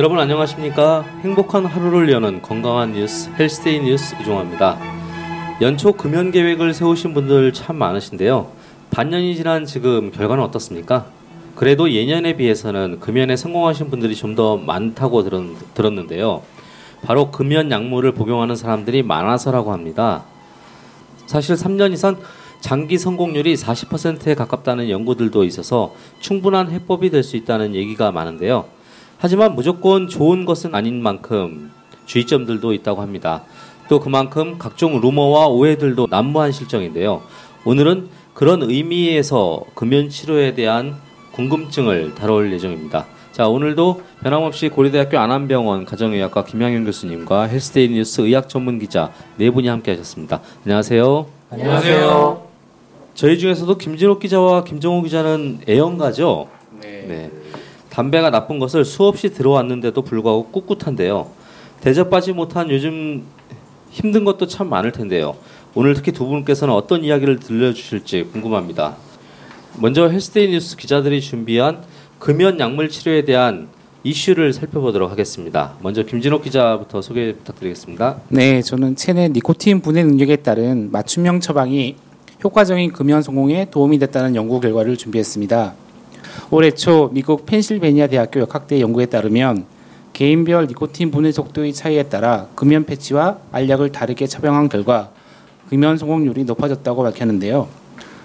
여러분 안녕하십니까? 행복한 하루를 여는 건강한 뉴스 헬스데이 뉴스 이종화입니다. 연초 금연 계획을 세우신 분들 참 많으신데요. 반년이 지난 지금 결과는 어떻습니까? 그래도 예년에 비해서는 금연에 성공하신 분들이 좀 더 많다고 들었, 들었는데요. 바로 금연 약물을 복용하는 사람들이 많아서라고 합니다. 사실 3년 이상 장기 성공률이 40%에 가깝다는 연구들도 있어서 충분한 해법이 될 수 있다는 얘기가 많은데요. 하지만 무조건 좋은 것은 아닌 만큼 주의점들도 있다고 합니다. 또 그만큼 각종 루머와 오해들도 난무한 실정인데요. 오늘은 그런 의미에서 금연 치료에 대한 궁금증을 다룰 예정입니다. 자, 오늘도 변함없이 고려대학교 안암병원 가정의학과 김양현 교수님과 헬스데이 뉴스 의학 전문 기자 네 분이 함께 하셨습니다. 안녕하세요. 안녕하세요. 저희 중에서도 김진욱 기자와 김정호 기자는 애연가죠? 네. 네. 담배가 나쁜 것을 수없이 들어왔는데도 불구하고 꿋꿋한데요. 대접받지 못한 요즘 힘든 것도 참 많을 텐데요. 오늘 특히 두 분께서는 어떤 이야기를 들려주실지 궁금합니다. 먼저 헬스데이 뉴스 기자들이 준비한 금연 약물 치료에 대한 이슈를 살펴보도록 하겠습니다. 먼저 김진호 기자부터 소개 부탁드리겠습니다. 네, 저는 체내 니코틴 분해 능력에 따른 맞춤형 처방이 효과적인 금연 성공에 도움이 됐다는 연구 결과를 준비했습니다. 올해 초 미국 펜실베니아 대학교 역학대 연구에 따르면 개인별 니코틴 분해 속도의 차이에 따라 금연 패치와 알약을 다르게 처방한 결과 금연 성공률이 높아졌다고 밝혔는데요.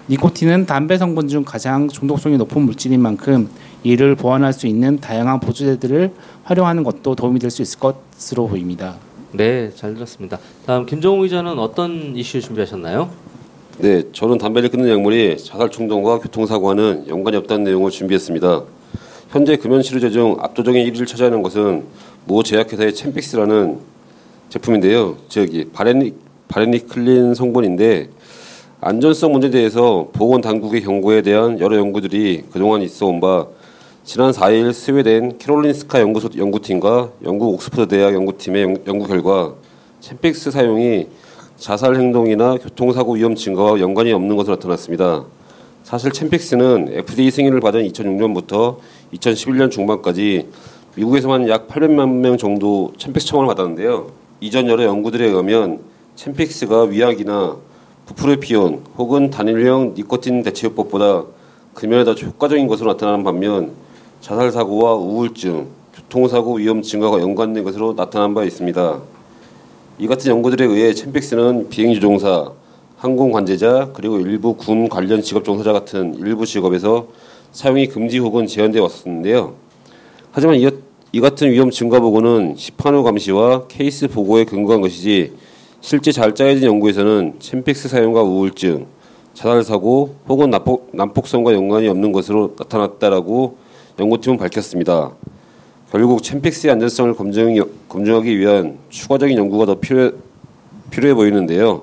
니코틴은 담배 성분 중 가장 중독성이 높은 물질인 만큼 이를 보완할 수 있는 다양한 보조제들을 활용하는 것도 도움이 될 수 있을 것으로 보입니다. 네, 잘 들었습니다. 다음 김정우 기자는 어떤 이슈 준비하셨나요? 네, 저는 담배를 끊는 약물이 자살 충동과 교통사고와는 연관이 없다는 내용을 준비했습니다. 현재 금연 치료제 중 압도적인 1위를 차지하는 것은 모 제약회사의 챔픽스라는 제품인데요. 저기 바레니 바레니클린 성분인데 안전성 문제에 대해서 보건 당국의 경고에 대한 여러 연구들이 그동안 있어 온 바 지난 4일 스웨덴 캐롤린스카 연구소 연구팀과 영국 옥스퍼드 대학 연구팀의 연구 결과 챔픽스 사용이 자살 행동이나 교통사고 위험 증가와 연관이 없는 것으로 나타났습니다. 사실 챔픽스는 FDA 승인을 받은 2006년부터 2011년 중반까지 미국에서만 약 800만 명 정도 챔픽스 처방을 받았는데요. 이전 여러 연구들에 의하면 챔픽스가 위약이나 부프로피온 혹은 단일형 니코틴 대체요법보다 금연에 더 효과적인 것으로 나타나는 반면 자살 사고와 우울증, 교통사고 위험 증가가 연관된 것으로 나타난 바 있습니다. 이 같은 연구들에 의해 챔픽스는 비행조종사, 항공 관제자 그리고 일부 군 관련 직업 종사자 같은 일부 직업에서 사용이 금지 혹은 제한되어 왔었는데요. 하지만 이, 이 같은 위험 증가 보고는 시판후 감시와 케이스 보고에 근거한 것이지 실제 잘 짜여진 연구에서는 챔픽스 사용과 우울증, 자살 사고 혹은 난폭, 난폭성과 연관이 없는 것으로 나타났다라고 연구팀은 밝혔습니다. 결국 챔픽스의 안전성을 검증, 검증 하기 위한 추가적인 연구가 더 필요해, 필요해 보이는데요.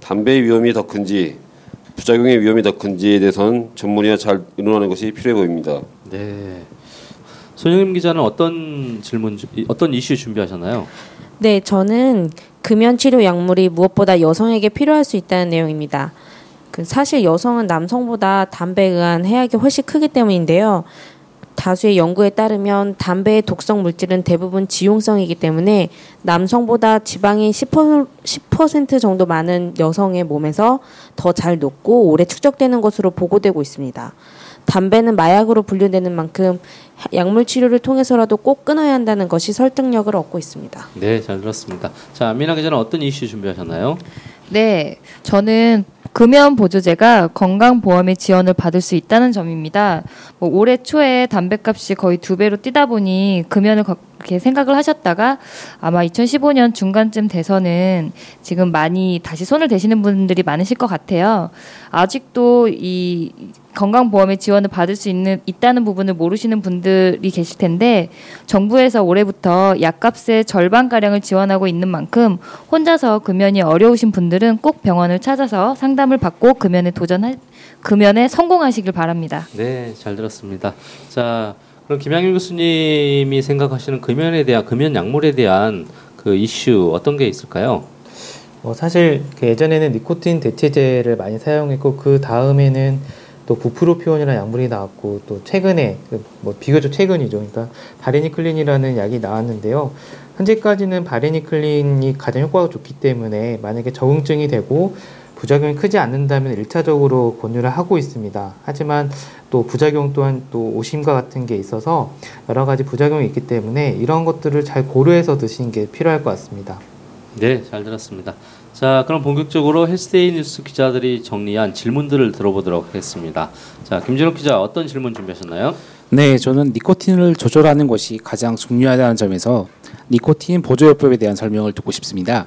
담배의 위험이 더 큰지 부작용의 위험이 더 큰지에 대해서는 전문의와 잘 의논하는 것이 필요해 보입니다. 네. 손영임 기자는 어떤 질문, 어떤 이슈 준비하셨나요? 네, 저는 금연 치료 약물이 무엇보다 여성에게 필요할 수 있다는 내용입니다. 그 사실 여성은 남성보다 담배에 의한 해악이 훨씬 크기 때문인데요. 다수의 연구에 따르면 담배의 독성 물질은 대부분 지용성이기 때문에 남성보다 지방이 10%, 10% 정도 많은 여성의 몸에서 더 잘 녹고 오래 축적되는 것으로 보고되고 있습니다. 담배는 마약으로 분류되는 만큼 약물 치료를 통해서라도 꼭 끊어야 한다는 것이 설득력을 얻고 있습니다. 네, 잘 들었습니다. 자, 미나 기자는 어떤 이슈 준비하셨나요? 네, 저는 금연 보조제가 건강보험의 지원을 받을 수 있다는 점입니다. 뭐 올해 초에 담배값이 거의 두 배로 뛰다 보니 금연을 그렇게 생각을 하셨다가 아마 2015년 중간쯤 돼서는 지금 많이 다시 손을 대시는 분들이 많으실 것 같아요. 아직도 이 건강보험의 지원을 받을 수 있는 있다는 부분을 모르시는 분들이 계실 텐데 정부에서 올해부터 약값의 절반 가량을 지원하고 있는 만큼 혼자서 금연이 어려우신 분들은 꼭 병원을 찾아서 상담을 받고 금연에 도전할 금연에 성공하시길 바랍니다. 네, 잘 들었습니다. 자, 그럼 김양일 교수님이 생각하시는 금연에 대한 금연 약물에 대한 그 이슈 어떤 게 있을까요? 뭐 사실 그 예전에는 니코틴 대체제를 많이 사용했고 그 다음에는 또 부프로피온이라는 약물이 나왔고 또 최근에 그 뭐 비교적 최근이죠. 그러니까 바레니클린이라는 약이 나왔는데요. 현재까지는 바레니클린이 가장 효과가 좋기 때문에 만약에 적응증이 되고 부작용이 크지 않는다면 일차적으로 권유를 하고 있습니다. 하지만 또 부작용 또한 또 오심과 같은 게 있어서 여러 가지 부작용이 있기 때문에 이런 것들을 잘 고려해서 드시는 게 필요할 것 같습니다. 네, 잘 들었습니다. 자, 그럼 본격적으로 헬스데이 뉴스 기자들이 정리한 질문들을 들어보도록 하겠습니다. 자, 김진욱 기자 어떤 질문 준비하셨나요? 네, 저는 니코틴을 조절하는 것이 가장 중요하다는 점에서 니코틴 보조요법에 대한 설명을 듣고 싶습니다.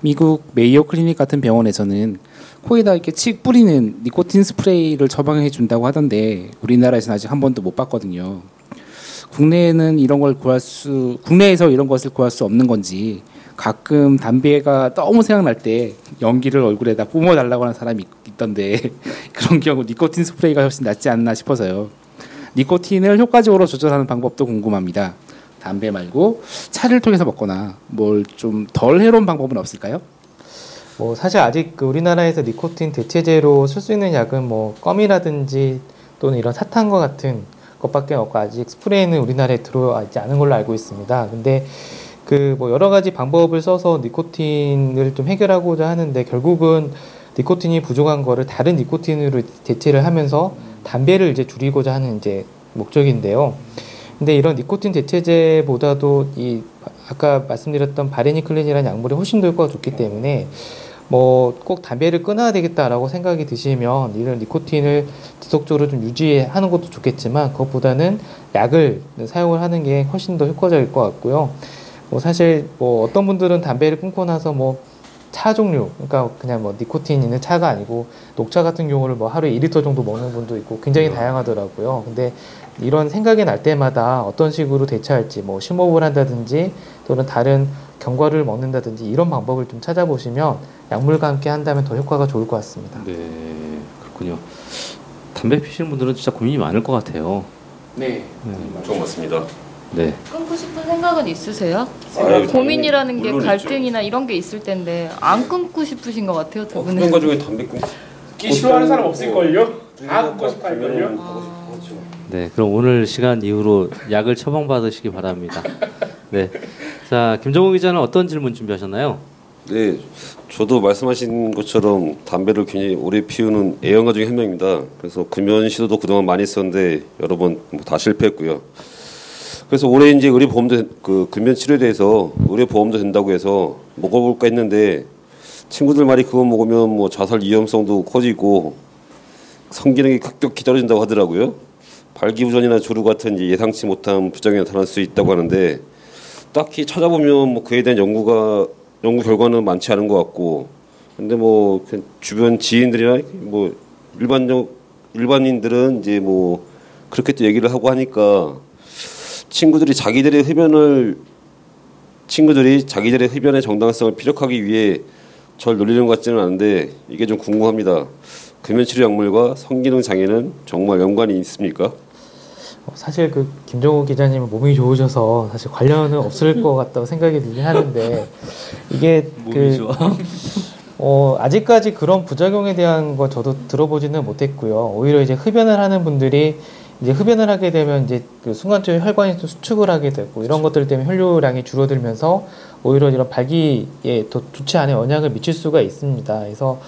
미국 메이오 클리닉 같은 병원에서는 코에다 이렇게 칙 뿌리는 니코틴 스프레이를 처방해 준다고 하던데 우리나라에서는 아직 한 번도 못 봤거든요. 국내에는 이런 걸 구할 수 국내에서 이런 것을 구할 수 없는 건지 가끔 담배가 너무 생각날 때 연기를 얼굴에다 뿜어 달라고 하는 사람이 있던데 그런 경우 니코틴 스프레이가 훨씬 낫지 않나 싶어서요. 니코틴을 효과적으로 조절하는 방법도 궁금합니다. 담배 말고 차를 통해서 먹거나 뭘 좀 덜 해로운 방법은 없을까요? 뭐 사실 아직 그 우리나라에서 니코틴 대체제로 쓸 수 있는 약은 뭐 껌이라든지 또는 이런 사탕과 같은 것밖에 없고 아직 스프레이는 우리나라에 들어와 있지 않은 걸로 알고 있습니다. 근데 그 뭐 여러 가지 방법을 써서 니코틴을 좀 해결하고자 하는데 결국은 니코틴이 부족한 거를 다른 니코틴으로 대체를 하면서 담배를 이제 줄이고자 하는 이제 목적인데요. 근데 이런 니코틴 대체제보다도 이 아까 말씀드렸던 바레니클린이라는 약물이 훨씬 더 효과가 좋기 때문에 뭐 꼭 담배를 끊어야 되겠다라고 생각이 드시면 이런 니코틴을 지속적으로 좀 유지하는 것도 좋겠지만 그것보다는 약을 사용을 하는 게 훨씬 더 효과적일 것 같고요. 뭐 사실 뭐 어떤 분들은 담배를 끊고 나서 뭐 차 종류, 그러니까 그냥 뭐 니코틴 있는 차가 아니고 녹차 같은 경우를 뭐 하루에 2리터 정도 먹는 분도 있고 굉장히 다양하더라고요. 근데 이런 생각이 날 때마다 어떤 식으로 대처할지 뭐 심호흡을 한다든지 또는 다른 견과류를 먹는다든지 이런 방법을 좀 찾아보시면 약물과 함께 한다면 더 효과가 좋을 것 같습니다. 네, 그렇군요. 담배 피시는 분들은 진짜 고민이 많을 것 같아요. 네. 좀 맞습니다. 네. 끊고 싶은 생각은 있으세요? 아유, 고민이라는 게 물론 갈등이나 이런 게 있을 텐데 안 끊고 싶으신 것 같아요 두 어, 분은. 흡연가 중에 담배 끊끼 싫어하는 사람 없을걸요? 다 끊고 끊고 싶어 할걸요? 네, 그럼 오늘 시간 이후로 약을 처방 받으시기 바랍니다. 네. 자, 김정우 기자는 어떤 질문 준비하셨나요? 네, 저도 말씀하신 것처럼 담배를 굉장히 오래 피우는 애연가 중에 한 명입니다. 그래서 금연 시도도 그동안 많이 했었는데 여러 번 다 실패했고요. 그래서 올해 이제 의료보험도 그 금연 치료에 대해서 의료보험도 된다고 해서 먹어볼까 했는데 친구들 말이 그거 먹으면 뭐 자살 위험성도 커지고 성기능이 급격히 떨어진다고 하더라고요. 발기부전이나 조류 같은 예상치 못한 부작용이 나타날 수 있다고 하는데 딱히 찾아보면 뭐 그에 대한 연구가 연구 결과는 많지 않은 것 같고 근데 뭐 주변 지인들이나 뭐 일반적 일반인들은 이제 뭐 그렇게 또 얘기를 하고 하니까 친구들이 자기들의 흡연을 친구들이 자기들의 흡연의 정당성을 피력하기 위해 절 놀리는 것 같지는 않은데 이게 좀 궁금합니다. 금연치료 약물과 성기능 장애는 정말 연관이 있습니까? 어, 사실 그 김정우 기자님은 몸이 좋으셔서 사실 관련은 없을 것 같다고 생각이 들긴 하는데 이게 그. 어, 아직까지 그런 부작용에 대한 거 저도 들어보지는 못했고요. 오히려 이제 흡연을 하는 분들이 이제 흡연을 하게 되면 이제 그 순간적으로 혈관이 좀 수축을 하게 되고 이런 것들 때문에 혈류량이 줄어들면서 오히려 이런 발기에 더 좋지 않은 영향을 미칠 수가 있습니다. 그래서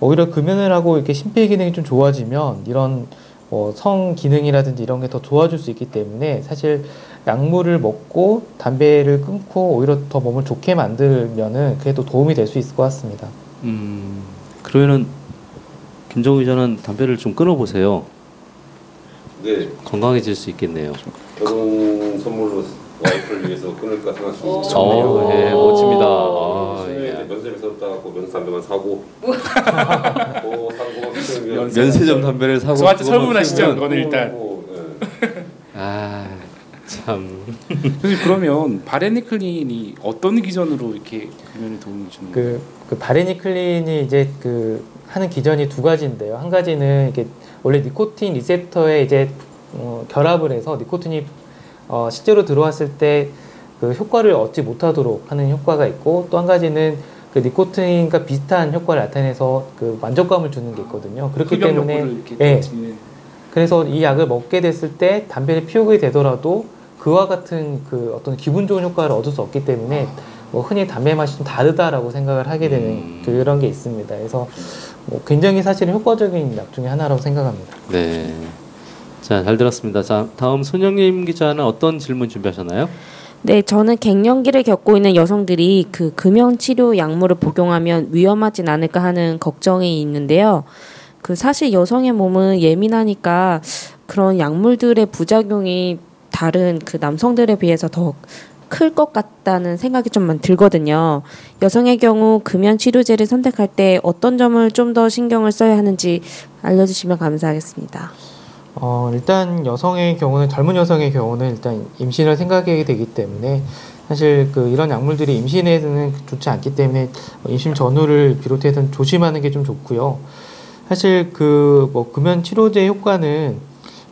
오히려 금연을 하고 이렇게 심폐 기능이 좀 좋아지면 이런 뭐 성 기능이라든지 이런 게 더 좋아질 수 있기 때문에 사실 약물을 먹고 담배를 끊고 오히려 더 몸을 좋게 만들면은 그게 또 도움이 될 수 있을 것 같습니다. 음, 그러면은 김정우 기자는 담배를 좀 끊어 보세요. 네, 건강해질 수 있겠네요. 결혼 선물로 와이프를 위해서 끊을까 생각 중입니다. 어, 네, 멋집니다. 아, 예. 면세점 사고 면세 담배만 사고 뭐 사고 면 면세점 담배를 사고 저한테 설문하시죠. 피우면- 그거는 일단. 네. 아, 참. 선생님 그러면 바레니클린이 어떤 기전으로 이렇게 금연에 도움을 주는 거예요? 그, 그 바레니클린이 이제 그 하는 기전이 두 가지인데요. 한 가지는 이게 원래 니코틴 리셉터에 이제 어, 결합을 해서 니코틴이 어, 실제로 들어왔을 때 그 효과를 얻지 못하도록 하는 효과가 있고 또 한 가지는 그 니코틴과 비슷한 효과를 나타내서 그 만족감을 주는 게 있거든요. 그렇기 때문에 예. 그래서 이 약을 먹게 됐을 때 담배를 피우게 되더라도 그와 같은 그 어떤 기분 좋은 효과를 얻을 수 없기 때문에 뭐 흔히 담배 맛이 좀 다르다라고 생각을 하게 되는 음. 그런 게 있습니다. 그래서 뭐 굉장히 사실은 효과적인 약 중에 하나라고 생각합니다. 네. 자, 잘 들었습니다. 자, 다음 손영림 기자는 어떤 질문 준비하셨나요? 네, 저는 갱년기를 겪고 있는 여성들이 그 금연 치료 약물을 복용하면 위험하진 않을까 하는 걱정이 있는데요. 그 사실 여성의 몸은 예민하니까 그런 약물들의 부작용이 다른 그 남성들에 비해서 더 클 것 같다는 생각이 좀 들거든요. 여성의 경우 금연 치료제를 선택할 때 어떤 점을 좀 더 신경을 써야 하는지 알려주시면 감사하겠습니다. 어, 일단 여성의 경우는 젊은 여성의 경우는 일단 임신을 생각하게 되기 때문에 사실 그 이런 약물들이 임신에는 좋지 않기 때문에 임신 전후를 비롯해서 조심하는 게 좀 좋고요. 사실 그 뭐 금연 치료제 효과는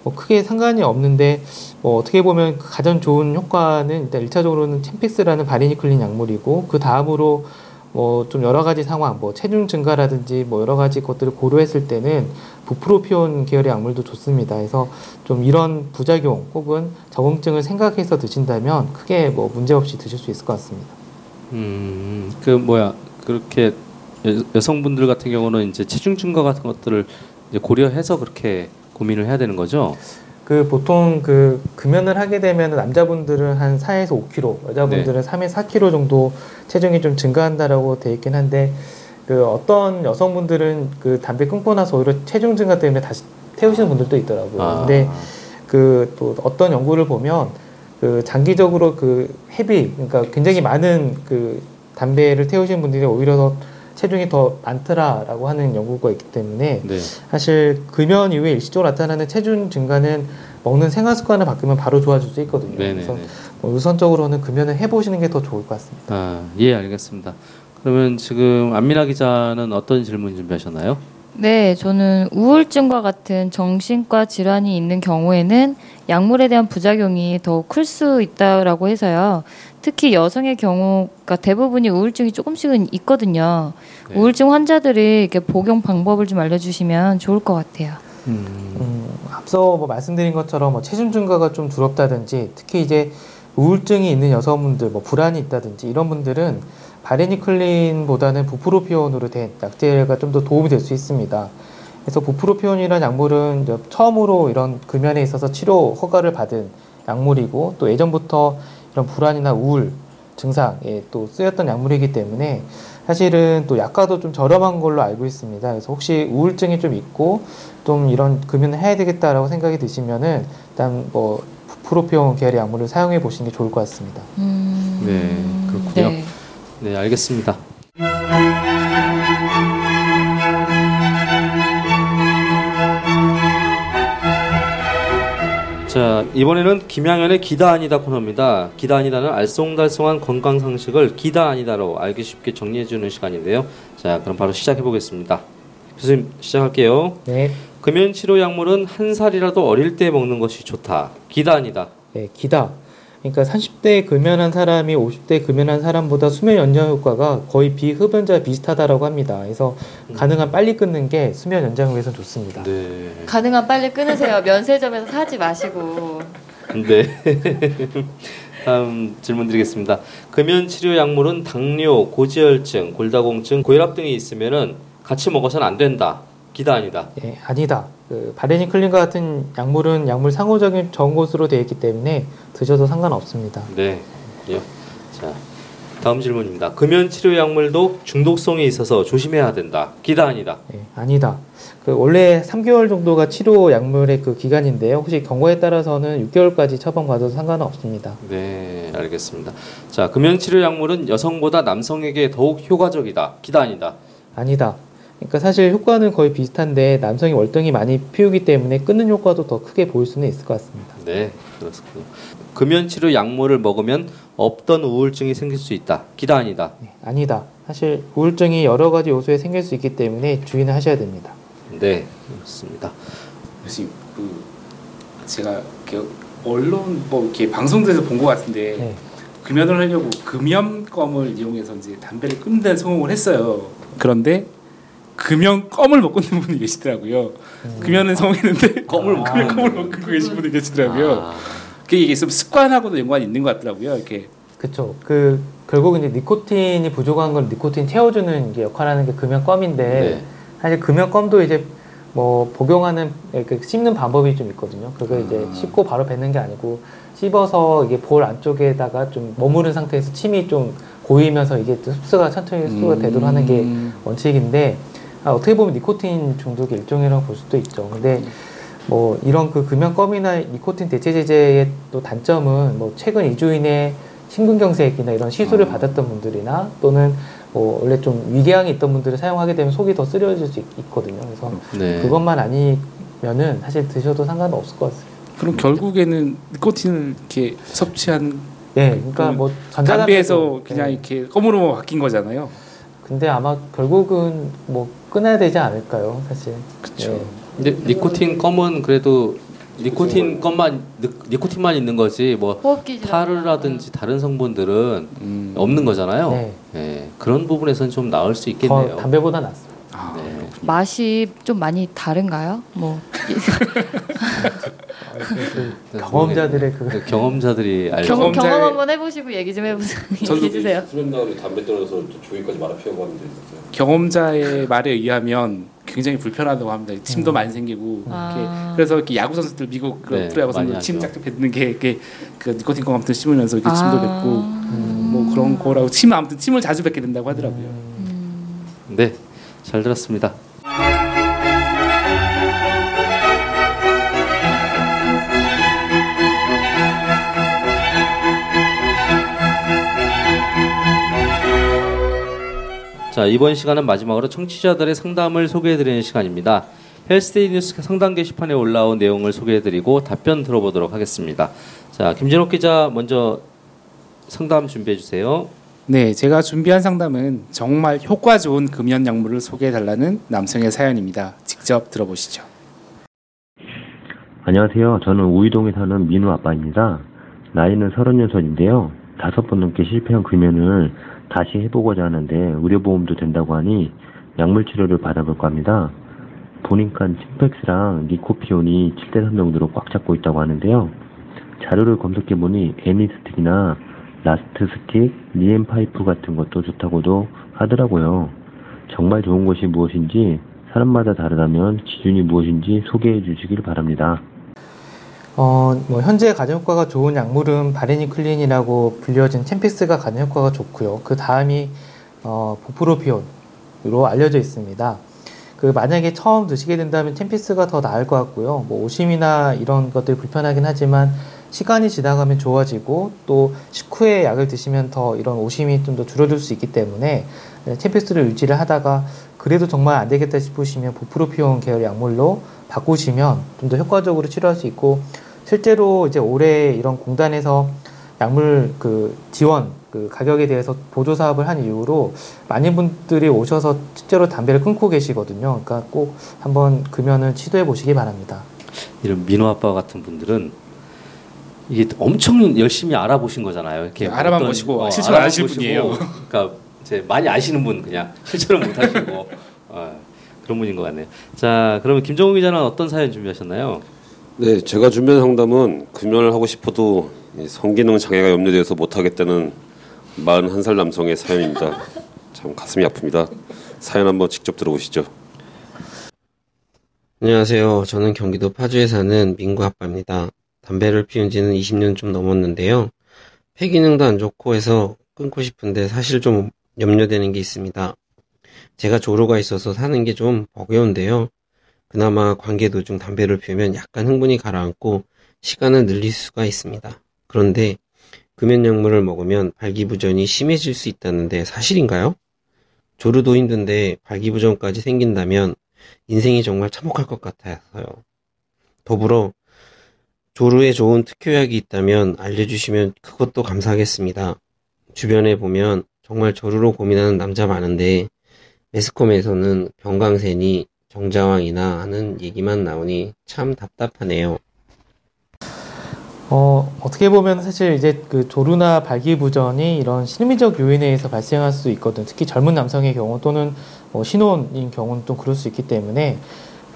뭐 크게 상관이 없는데 뭐 어떻게 보면 가장 좋은 효과는 일단 일차적으로는 챔픽스라는 바리니클린 약물이고 그 다음으로 뭐 좀 여러 가지 상황, 뭐 체중 증가라든지 뭐 여러 가지 것들을 고려했을 때는 부프로피온 계열의 약물도 좋습니다. 그래서 좀 이런 부작용 혹은 적응증을 생각해서 드신다면 크게 뭐 문제 없이 드실 수 있을 것 같습니다. 음, 그 뭐야 그렇게 여, 여성분들 같은 경우는 이제 체중 증가 같은 것들을 이제 고려해서 그렇게 고민을 해야 되는 거죠. 그 보통 그 금연을 하게 되면 남자분들은 한 4에서 5kg, 여자분들은 3에서 4kg 정도 체중이 좀 증가한다라고 돼 있긴 한데 그 어떤 여성분들은 그 담배 끊고 나서 오히려 체중 증가 때문에 다시 태우시는 분들도 있더라고요. 아. 근데 그 또 어떤 연구를 보면 그 장기적으로 그 헤비 그러니까 굉장히 많은 그 담배를 태우시는 분들이 오히려 더 체중이 더 많더라라고 하는 연구가 있기 때문에 네. 사실 금연 이후에 일시적으로 나타나는 체중 증가는 먹는 생활 습관을 바꾸면 바로 좋아질 수 있거든요. 네네. 그래서 뭐 우선적으로는 금연을 해보시는 게 더 좋을 것 같습니다. 아, 예, 알겠습니다. 그러면 지금 안민아 기자는 어떤 질문 준비하셨나요? 네, 저는 우울증과 같은 정신과 질환이 있는 경우에는 약물에 대한 부작용이 더 클 수 있다라고 해서요. 특히 여성의 경우가 대부분이 우울증이 조금씩은 있거든요. 네. 우울증 환자들이 이렇게 복용 방법을 좀 알려주시면 좋을 것 같아요. 음, 앞서 뭐 말씀드린 것처럼 뭐 체중 증가가 좀 두렵다든지 특히 이제 우울증이 있는 여성분들, 뭐 불안이 있다든지 이런 분들은 바레니클린보다는 부프로피온으로 된 약제가 좀 더 도움이 될 수 있습니다. 그래서 부프로피온이라는 약물은 이제 처음으로 이런 금연에 있어서 치료 허가를 받은 약물이고 또 예전부터 이런 불안이나 우울 증상에 또 쓰였던 약물이기 때문에 사실은 또 약가도 좀 저렴한 걸로 알고 있습니다. 그래서 혹시 우울증이 좀 있고 좀 이런 금연을 해야 되겠다라고 생각이 드시면은 일단 뭐 프로피온 계열의 약물을 사용해 보시는 게 좋을 것 같습니다. 음, 네, 그렇군요. 네. 네, 알겠습니다. 자, 이번에는 김양현의 기다 아니다 코너입니다. 기다 아니다는 알쏭달쏭한 건강 상식을 기다 아니다로 알기 쉽게 정리해 주는 시간인데요. 자, 그럼 바로 시작해 보겠습니다. 교수님 시작할게요. 네, 금연 치료 약물은 한 살이라도 어릴 때 먹는 것이 좋다. 기다 아니다. 네 기다. 그러니까 30대 금연한 사람이 50대 금연한 사람보다 수면 연장 효과가 거의 비흡연자 비슷하다라고 합니다. 그래서 가능한 빨리 끊는 게 수면 연장을 위해서 좋습니다. 네. 가능한 빨리 끊으세요. 면세점에서 사지 마시고. 네. 다음 질문 드리겠습니다. 금연 치료 약물은 당뇨, 고지혈증, 골다공증, 고혈압 등이 있으면은 같이 먹어서는 안 된다. 기다 아니다. 예, 아니다. 그 바레니클린과 같은 약물은 약물 상호적인 정곳으로 되어 있기 때문에 드셔도 상관없습니다. 네. 예. 자, 다음 질문입니다. 금연 치료 약물도 중독성이 있어서 조심해야 된다. 기다 아니다. 예, 아니다. 그 원래 3개월 정도가 치료 약물의 그 기간인데요. 혹시 경과에 따라서는 6개월까지 처방받아도 상관은 없습니다. 네, 알겠습니다. 자, 금연 치료 약물은 여성보다 남성에게 더욱 효과적이다. 기다 아니다. 아니다. 그러니까 사실 효과는 거의 비슷한데 남성이 월등히 많이 피우기 때문에 끊는 효과도 더 크게 보일 수는 있을 것 같습니다. 네, 그렇군요. 금연 치료 약물을 먹으면 없던 우울증이 생길 수 있다. 기다 아니다. 네, 아니다. 사실 우울증이 여러 가지 요소에 생길 수 있기 때문에 주의는 하셔야 됩니다. 네, 그렇습니다. 교수님, 그 제가 언론 뭐 이렇게 방송에서 본 것 같은데 네. 금연을 하려고 금연껌을 이용해서 이제 담배를 끊는 성공을 했어요. 그런데 금연 껌을 못 끊는 분이 계시더라고요. 금연은 성공했는데 껌을 못 금연 껌을 못 끊고 계신 분이 계시더라고요. 아, 그게 이게 좀 습관하고도 연관이 있는 것 같더라고요. 이렇게 그렇죠. 그 결국 이제 니코틴이 부족한 걸 니코틴 채워주는 게 역할하는 게 금연 껌인데 네. 사실 금연 껌도 이제 뭐 복용하는 그 씹는 방법이 좀 있거든요. 그거 이제 아. 씹고 바로 뱉는 게 아니고 씹어서 이게 볼 안쪽에다가 좀 머무른 상태에서 침이 좀 고이면서 이게 또 흡수가 천천히 흡수가 되도록 하는 게 음. 원칙인데 아, 어떻게 보면 니코틴 중독의 일종이라고 볼 수도 있죠. 근데 뭐 이런 그 금연껌이나 니코틴 대체 제제의 또 단점은 뭐 최근 2주 이내 심근경색이나 이런 시술을 아. 받았던 분들이나 또는 뭐 원래 좀 위궤양이 있던 분들이 사용하게 되면 속이 더 쓰려질 수 있, 거든요 그래서 네. 그것만 아니면은 사실 드셔도 상관은 없을 것 같아요. 그럼 결국에는 니코틴을 이렇게 섭취한 네, 그러니까 그러면 뭐 담배에서 그냥 네. 이렇게 껌으로 바뀐 거잖아요. 근데 아마 결국은 뭐 끊어야 되지 않을까요, 사실. 그쵸. 네. 근데 니코틴 껌은 그래도 니코틴 껌만 니- 니코틴만 있는 거지 뭐. 타르라든지 다른 성분들은 음. 없는 거잖아요. 네. 예, 그런 부분에서는 좀 나을 수더 있겠네요. 담배보다 낫습니다. 아, 네. 맛이 좀 많이 다른가요? 뭐그 경험자들의 그그 경험자들이 알죠. 경험, 경험 한번 해보시고 얘기 좀 해보세요. 저도 얘기해 주세요. 수면 나으로 담배 떨어져서 또 조기까지 말아 피우고 하는데 진짜. 경험자의 말에 의하면 굉장히 불편하다고 합니다. 음. 침도 많이 생기고 아. 이렇게 그래서 이렇게 야구 선수들 미국 그 네, 프로야구 선수들 침. 짝짝 뱉는 게 이렇게 그 니코틴 껌 아무튼 씹으면서 이렇게 침도 아. 뱉고 뭐 그런 거라고 침 아무튼 침을 자주 뱉게 된다고 하더라고요. 음. 네, 잘 들었습니다. 자, 이번 시간은 마지막으로 청취자들의 상담을 소개해드리는 시간입니다. 헬스데이 뉴스 상담 게시판에 올라온 내용을 소개해드리고 답변 들어보도록 하겠습니다. 자, 김진욱 기자 먼저 상담 준비해주세요. 네, 제가 준비한 상담은 정말 효과 좋은 금연 약물을 소개해 달라는 남성의 사연입니다. 직접 들어보시죠. 안녕하세요. 저는 우이동에 사는 민우 아빠입니다. 나이는 36인데요. 다섯 번 넘게 실패한 금연을 다시 해보고자 하는데 의료보험도 된다고 하니 약물 치료를 받아볼까 합니다. 보니까 심팩스랑 니코피온이 7대3 정도로 꽉 잡고 있다고 하는데요. 자료를 검색해보니 애니스틱이나 라스트 스틱, 니엠 파이프 같은 것도 좋다고도 하더라고요. 정말 좋은 것이 무엇인지 사람마다 다르다면 기준이 무엇인지 소개해 주시길 바랍니다. 어, 뭐 현재 가장 효과가 좋은 약물은 바레니클린이라고 불려진 챔픽스가 가장 효과가 좋고요. 그 다음이 어, 부프로피온으로 알려져 있습니다. 그 만약에 처음 드시게 된다면 챔픽스가 더 나을 것 같고요. 뭐 오심이나 이런 것들이 불편하긴 하지만 시간이 지나가면 좋아지고 또 식후에 약을 드시면 더 이런 오심이 좀 더 줄어들 수 있기 때문에 챔피스를 유지를 하다가 그래도 정말 안 되겠다 싶으시면 보프로피온 계열 약물로 바꾸시면 좀 더 효과적으로 치료할 수 있고 실제로 이제 올해 이런 공단에서 약물 그 지원 그 가격에 대해서 보조 사업을 한 이후로 많은 분들이 오셔서 실제로 담배를 끊고 계시거든요. 그러니까 꼭 한번 금연을 시도해 보시기 바랍니다. 이런 민호 아빠 같은 분들은 이게 엄청 열심히 알아보신 거잖아요. 이렇게 네, 알아만 보시고 실천 안 하실 분이에요. 그러니까 이제 많이 아시는 분 그냥 실천을 못 하시고 어, 그런 분인 것 같네요. 자, 그러면 김정우 기자는 어떤 사연 준비하셨나요? 네, 제가 준비한 상담은 금연을 하고 싶어도 이 성기능 장애가 염려돼서 못하겠다는 41살 남성의 사연입니다. 참 가슴이 아픕니다. 사연 한번 직접 들어보시죠. 안녕하세요. 저는 경기도 파주에 사는 민구 아빠입니다. 담배를 피운 지는 20년 좀 넘었는데요. 폐기능도 안 좋고 해서 끊고 싶은데 사실 좀 염려되는 게 있습니다. 제가 조루가 있어서 사는 게 좀 버거운데요. 그나마 관계 도중 담배를 피우면 약간 흥분이 가라앉고 시간을 늘릴 수가 있습니다. 그런데 금연 약물을 먹으면 발기부전이 심해질 수 있다는데 사실인가요? 조루도 힘든데 발기부전까지 생긴다면 인생이 정말 참혹할 것 같아서요. 더불어 조루에 좋은 특효약이 있다면 알려주시면 그것도 감사하겠습니다. 주변에 보면 정말 조루로 고민하는 남자 많은데 매스컴에서는 병강세니 정자왕이나 하는 얘기만 나오니 참 답답하네요. 어, 어떻게 보면 사실 이제 그 조루나 발기부전이 이런 심리적 요인에 의해서 발생할 수 있거든. 특히 젊은 남성의 경우 또는 뭐 신혼인 경우는 또 그럴 수 있기 때문에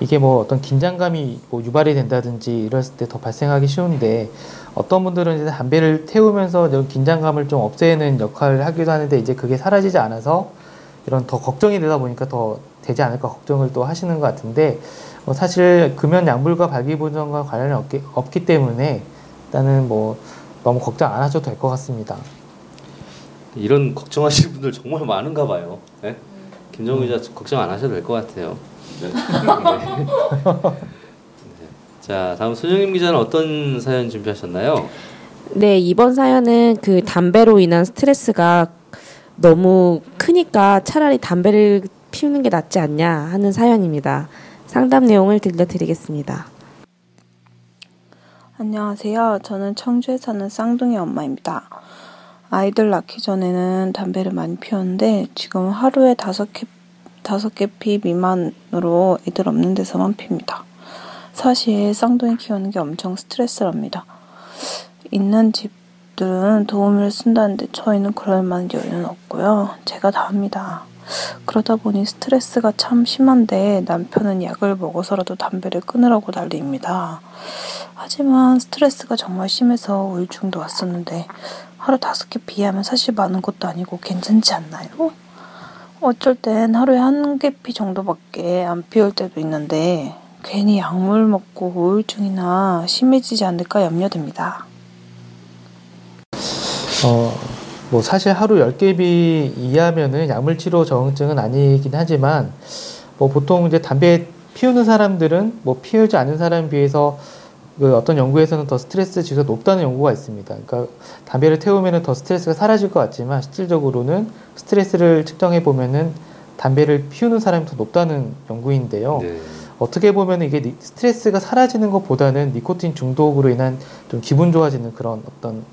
이게 뭐 어떤 긴장감이 뭐 유발이 된다든지 이랬을 때 더 발생하기 쉬운데 어떤 분들은 이제 담배를 태우면서 이런 긴장감을 좀 없애는 역할을 하기도 하는데 이제 그게 사라지지 않아서 이런 더 걱정이 되다 보니까 더 되지 않을까 걱정을 또 하시는 것 같은데 어, 사실 금연 약물과 발기부전과 관련이 없기, 없기 때문에 일단은 뭐 너무 걱정 안 하셔도 될 것 같습니다. 이런 걱정하시는 분들 정말 많은가 봐요. 네? 김정우 기자 걱정 안 하셔도 될 것 같아요. 네. 네. 자, 다음 손영임 기자는 어떤 사연 준비하셨나요? 네, 이번 사연은 그 담배로 인한 스트레스가 너무 크니까 차라리 담배를 피우는 게 낫지 않냐 하는 사연입니다. 상담 내용을 들려드리겠습니다. 안녕하세요. 저는 청주에 사는 쌍둥이 엄마입니다. 아이들 낳기 전에는 담배를 많이 피웠는데 지금 하루에 다섯 개 다섯 개 피 미만으로 애들 없는 데서만 핍니다. 사실 쌍둥이 키우는 게 엄청 스트레스랍니다. 있는 집 들은 도움을 쓴다는데 저희는 그럴 만한 여유는 없고요. 제가 다 합니다. 그러다 보니 스트레스가 참 심한데 남편은 약을 먹어서라도 담배를 끊으라고 난리입니다. 하지만 스트레스가 정말 심해서 우울증도 왔었는데 하루 다섯 개 비하면 사실 많은 것도 아니고 괜찮지 않나요? 어쩔 땐 하루에 한 개피 정도밖에 안 피울 때도 있는데 괜히 약물 먹고 우울증이나 심해지지 않을까 염려됩니다. 어, 뭐 사실 하루 10개비 이하면은 약물 치료 저항증은 아니긴 하지만 뭐 보통 이제 담배 피우는 사람들은 뭐 피우지 않는 사람에 비해서 그 어떤 연구에서는 더 스트레스 지수가 높다는 연구가 있습니다. 그러니까 담배를 태우면 더 스트레스가 사라질 것 같지만 실질적으로는 스트레스를 측정해 보면은 담배를 피우는 사람이 더 높다는 연구인데요. 네. 어떻게 보면 이게 스트레스가 사라지는 것보다는 니코틴 중독으로 인한 좀 기분 좋아지는 그런 어떤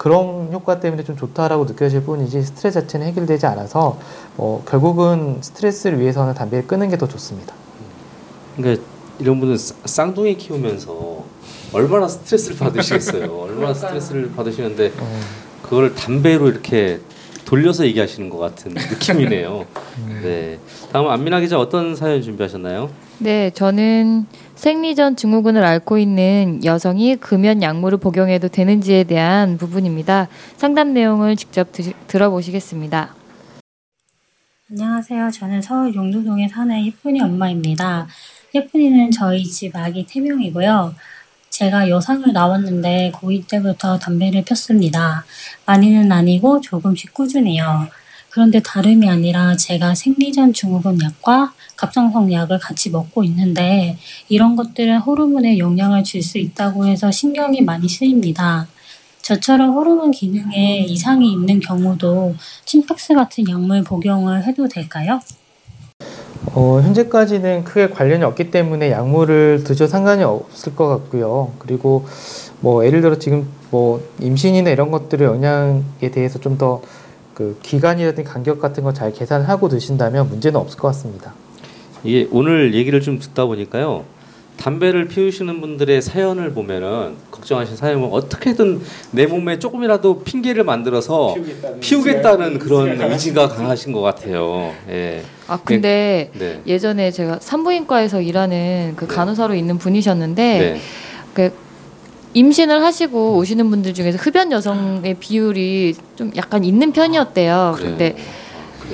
그런 효과 때문에 좀 좋다라고 느껴질 뿐이지 스트레스 자체는 해결되지 않아서 뭐 결국은 스트레스를 위해서는 담배를 끊는 게 더 좋습니다. 그러니까 이런 분은 쌍둥이 키우면서 얼마나 스트레스를 받으시겠어요. 얼마나 스트레스를 받으시는데 어. 그걸 담배로 이렇게 돌려서 얘기하시는 것 같은 느낌이네요. 음. 네. 다음 안민아 기자 어떤 사연 준비하셨나요? 네, 저는 생리전 증후군을 앓고 있는 여성이 금연 약물을 복용해도 되는지에 대한 부분입니다. 상담 내용을 직접 드, 들어보시겠습니다. 안녕하세요. 저는 서울 용두동에 사는 예쁜이 엄마입니다. 예쁜이는 저희 집 아기 태명이고요. 제가 여상을 나왔는데 고2 때부터 담배를 폈습니다. 많이는 아니고 조금씩 꾸준히요. 그런데 다름이 아니라 제가 생리전 증후군 약과 갑상선 약을 같이 먹고 있는데 이런 것들은 호르몬에 영향을 줄 수 있다고 해서 신경이 많이 쓰입니다. 저처럼 호르몬 기능에 이상이 있는 경우도 심박스 같은 약물 복용을 해도 될까요? 어, 현재까지는 크게 관련이 없기 때문에 약물을 드셔 상관이 없을 것 같고요. 그리고 뭐 예를 들어 지금 뭐 임신이나 이런 것들의 영향에 대해서 좀 더 그 기간이라든지 간격 같은 거 잘 계산하고 드신다면 문제는 없을 것 같습니다. 이게 오늘 얘기를 좀 듣다 보니까요. 담배를 피우시는 분들의 사연을 보면은 걱정하신 사연은 어떻게든 내 몸에 조금이라도 핑계를 만들어서 피우겠다는, 피우겠다는 그런 의지가 강하신 것 같아요. 예. 아 근데 네. 예전에 제가 산부인과에서 일하는 그 네. 간호사로 있는 분이셨는데 네. 그 임신을 하시고 오시는 분들 중에서 흡연 여성의 비율이 좀 약간 있는 편이었대요. 그래요. 근데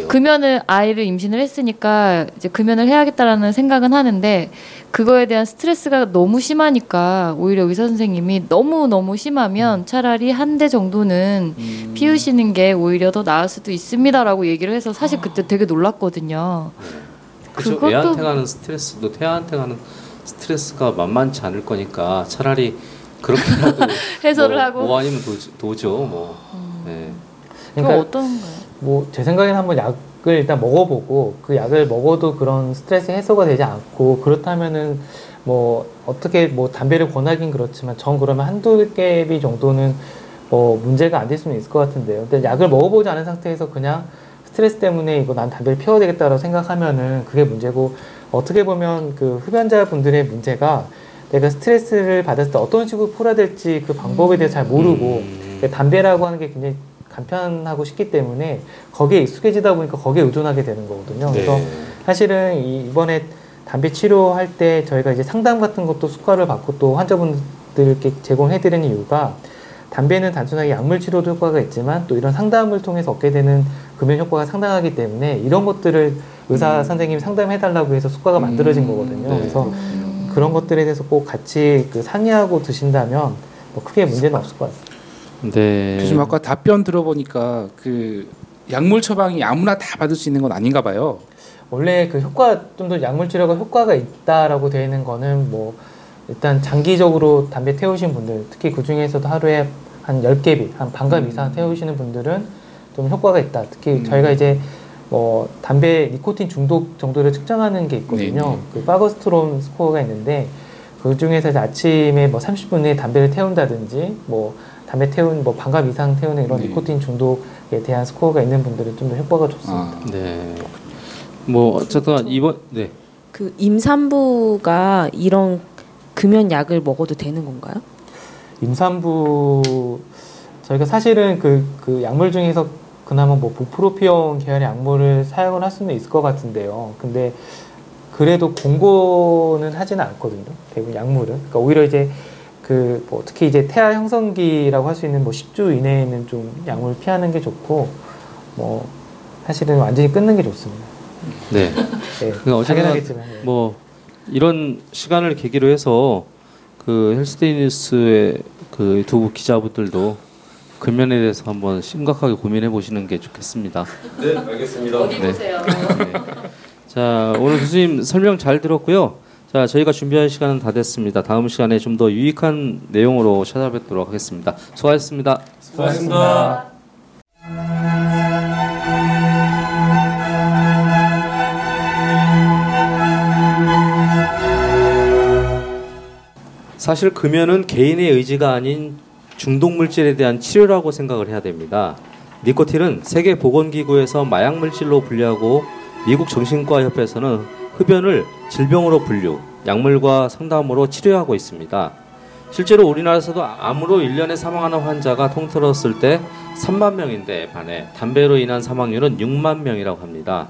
금연을 아이를 임신을 했으니까 이제 금연을 해야겠다라는 생각은 하는데 그거에 대한 스트레스가 너무 심하니까 오히려 의사 선생님이 너무 너무 심하면 음. 차라리 한 대 정도는 음. 피우시는 게 오히려 더 나을 수도 있습니다라고 얘기를 해서 사실 그때 되게 놀랐거든요. 그렇죠. 그것도... 애한테 가는 스트레스도 태아한테 가는 스트레스가 만만치 않을 거니까 차라리 그렇게라도 해소를 뭐, 하고 뭐 아니면 도, 죠 뭐. 음. 네. 그러니까 어떤가요? 뭐 제 생각에는 한번 약을 일단 먹어보고 그 약을 먹어도 그런 스트레스 해소가 되지 않고 그렇다면은 뭐 어떻게 뭐 담배를 권하긴 그렇지만 전 그러면 한두 개비 정도는 뭐 문제가 안 될 수는 있을 것 같은데요. 근데 약을 먹어보지 않은 상태에서 그냥 스트레스 때문에 이거 난 담배를 피워야 되겠다라고 생각하면은 그게 문제고 어떻게 보면 그 흡연자 분들의 문제가 내가 스트레스를 받았을 때 어떤 식으로 풀어야 될지 그 방법에 대해서 잘 모르고 음. 담배라고 하는 게 굉장히 간편하고 쉽기 때문에 거기에 익숙해지다 보니까 거기에 의존하게 되는 거거든요. 그래서 네. 사실은 이- 이번에 담배 치료할 때 저희가 이제 상담 같은 것도 수가를 받고 또 환자분들께 제공해드리는 이유가 담배는 단순하게 약물 치료도 효과가 있지만 또 이런 상담을 통해서 얻게 되는 금연 효과가 상당하기 때문에 이런 것들을 의사 선생님이 상담해달라고 해서 수가가 만들어진 거거든요. 네. 그래서 그런 것들에 대해서 꼭 같이 그 상의하고 드신다면 뭐 크게 문제는 없을 것 같습니다. 네. 교수님 아까 답변 들어보니까 그 약물 처방이 아무나 다 받을 수 있는 건 아닌가 봐요. 원래 그 효과 좀 더 약물 치료가 효과가 있다라고 되어 있는 거는 뭐 일단 장기적으로 담배 태우신 분들 특히 그 중에서도 하루에 한 10개비 한 반갑 이상 태우시는 분들은 좀 효과가 있다. 특히 저희가 이제 뭐 담배 니코틴 중독 정도를 측정하는 게 있거든요. 네, 네. 그 파거스트롬 스코어가 있는데 그 중에서 아침에 뭐 30분 내에 담배를 태운다든지 뭐 담배 태운 뭐 반갑 이상 태우는 이런 네. 니코틴 중독에 대한 스코어가 있는 분들은 좀 더 효과가 좋습니다. 아, 네. 뭐 어쨌든 이번 네. 그 임산부가 이런 금연 약을 먹어도 되는 건가요? 임산부 저희가 사실은 그, 그 약물 중에서 그나마 뭐 부프로피온 계열의 약물을 사용을 할 수는 있을 것 같은데요. 근데 그래도 공고는 하지는 않거든요. 대부분 약물은. 그러니까 오히려 이제 그 뭐 특히 이제 태아 형성기라고 할 수 있는 뭐 10주 이내에는 좀 약물 피하는 게 좋고 뭐 사실은 완전히 끊는 게 좋습니다. 네. 네, 그러니까 당연하겠지만. 네. 뭐 이런 시간을 계기로 해서 그 헬스데이 뉴스의 그 두 기자분들도 금연에 대해서 한번 심각하게 고민해 보시는 게 좋겠습니다. 네, 알겠습니다. 네. 네. 자, 오늘 교수님 설명 잘 들었고요. 자, 저희가 준비한 시간은 다 됐습니다. 다음 시간에 좀 더 유익한 내용으로 찾아뵙도록 하겠습니다. 수고하셨습니다. 수고하셨습니다. 사실 금연은 개인의 의지가 아닌 중독 물질에 대한 치료라고 생각을 해야 됩니다. 니코틴은 세계 보건기구에서 마약 물질로 분류하고 미국 정신과 협회에서는 흡연을 질병으로 분류, 약물과 상담으로 치료하고 있습니다. 실제로 우리나라에서도 암으로 1년에 사망하는 환자가 통틀었을 때 3만 명인데 반해 담배로 인한 사망률은 6만 명이라고 합니다.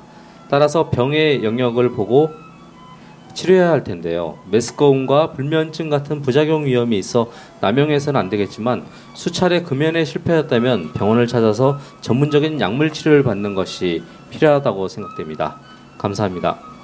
따라서 병의 영역을 보고 치료해야 할 텐데요. 메스꺼움과 불면증 같은 부작용 위험이 있어 남용해서는 안 되겠지만 수차례 금연에 실패했다면 병원을 찾아서 전문적인 약물 치료를 받는 것이 필요하다고 생각됩니다. 감사합니다.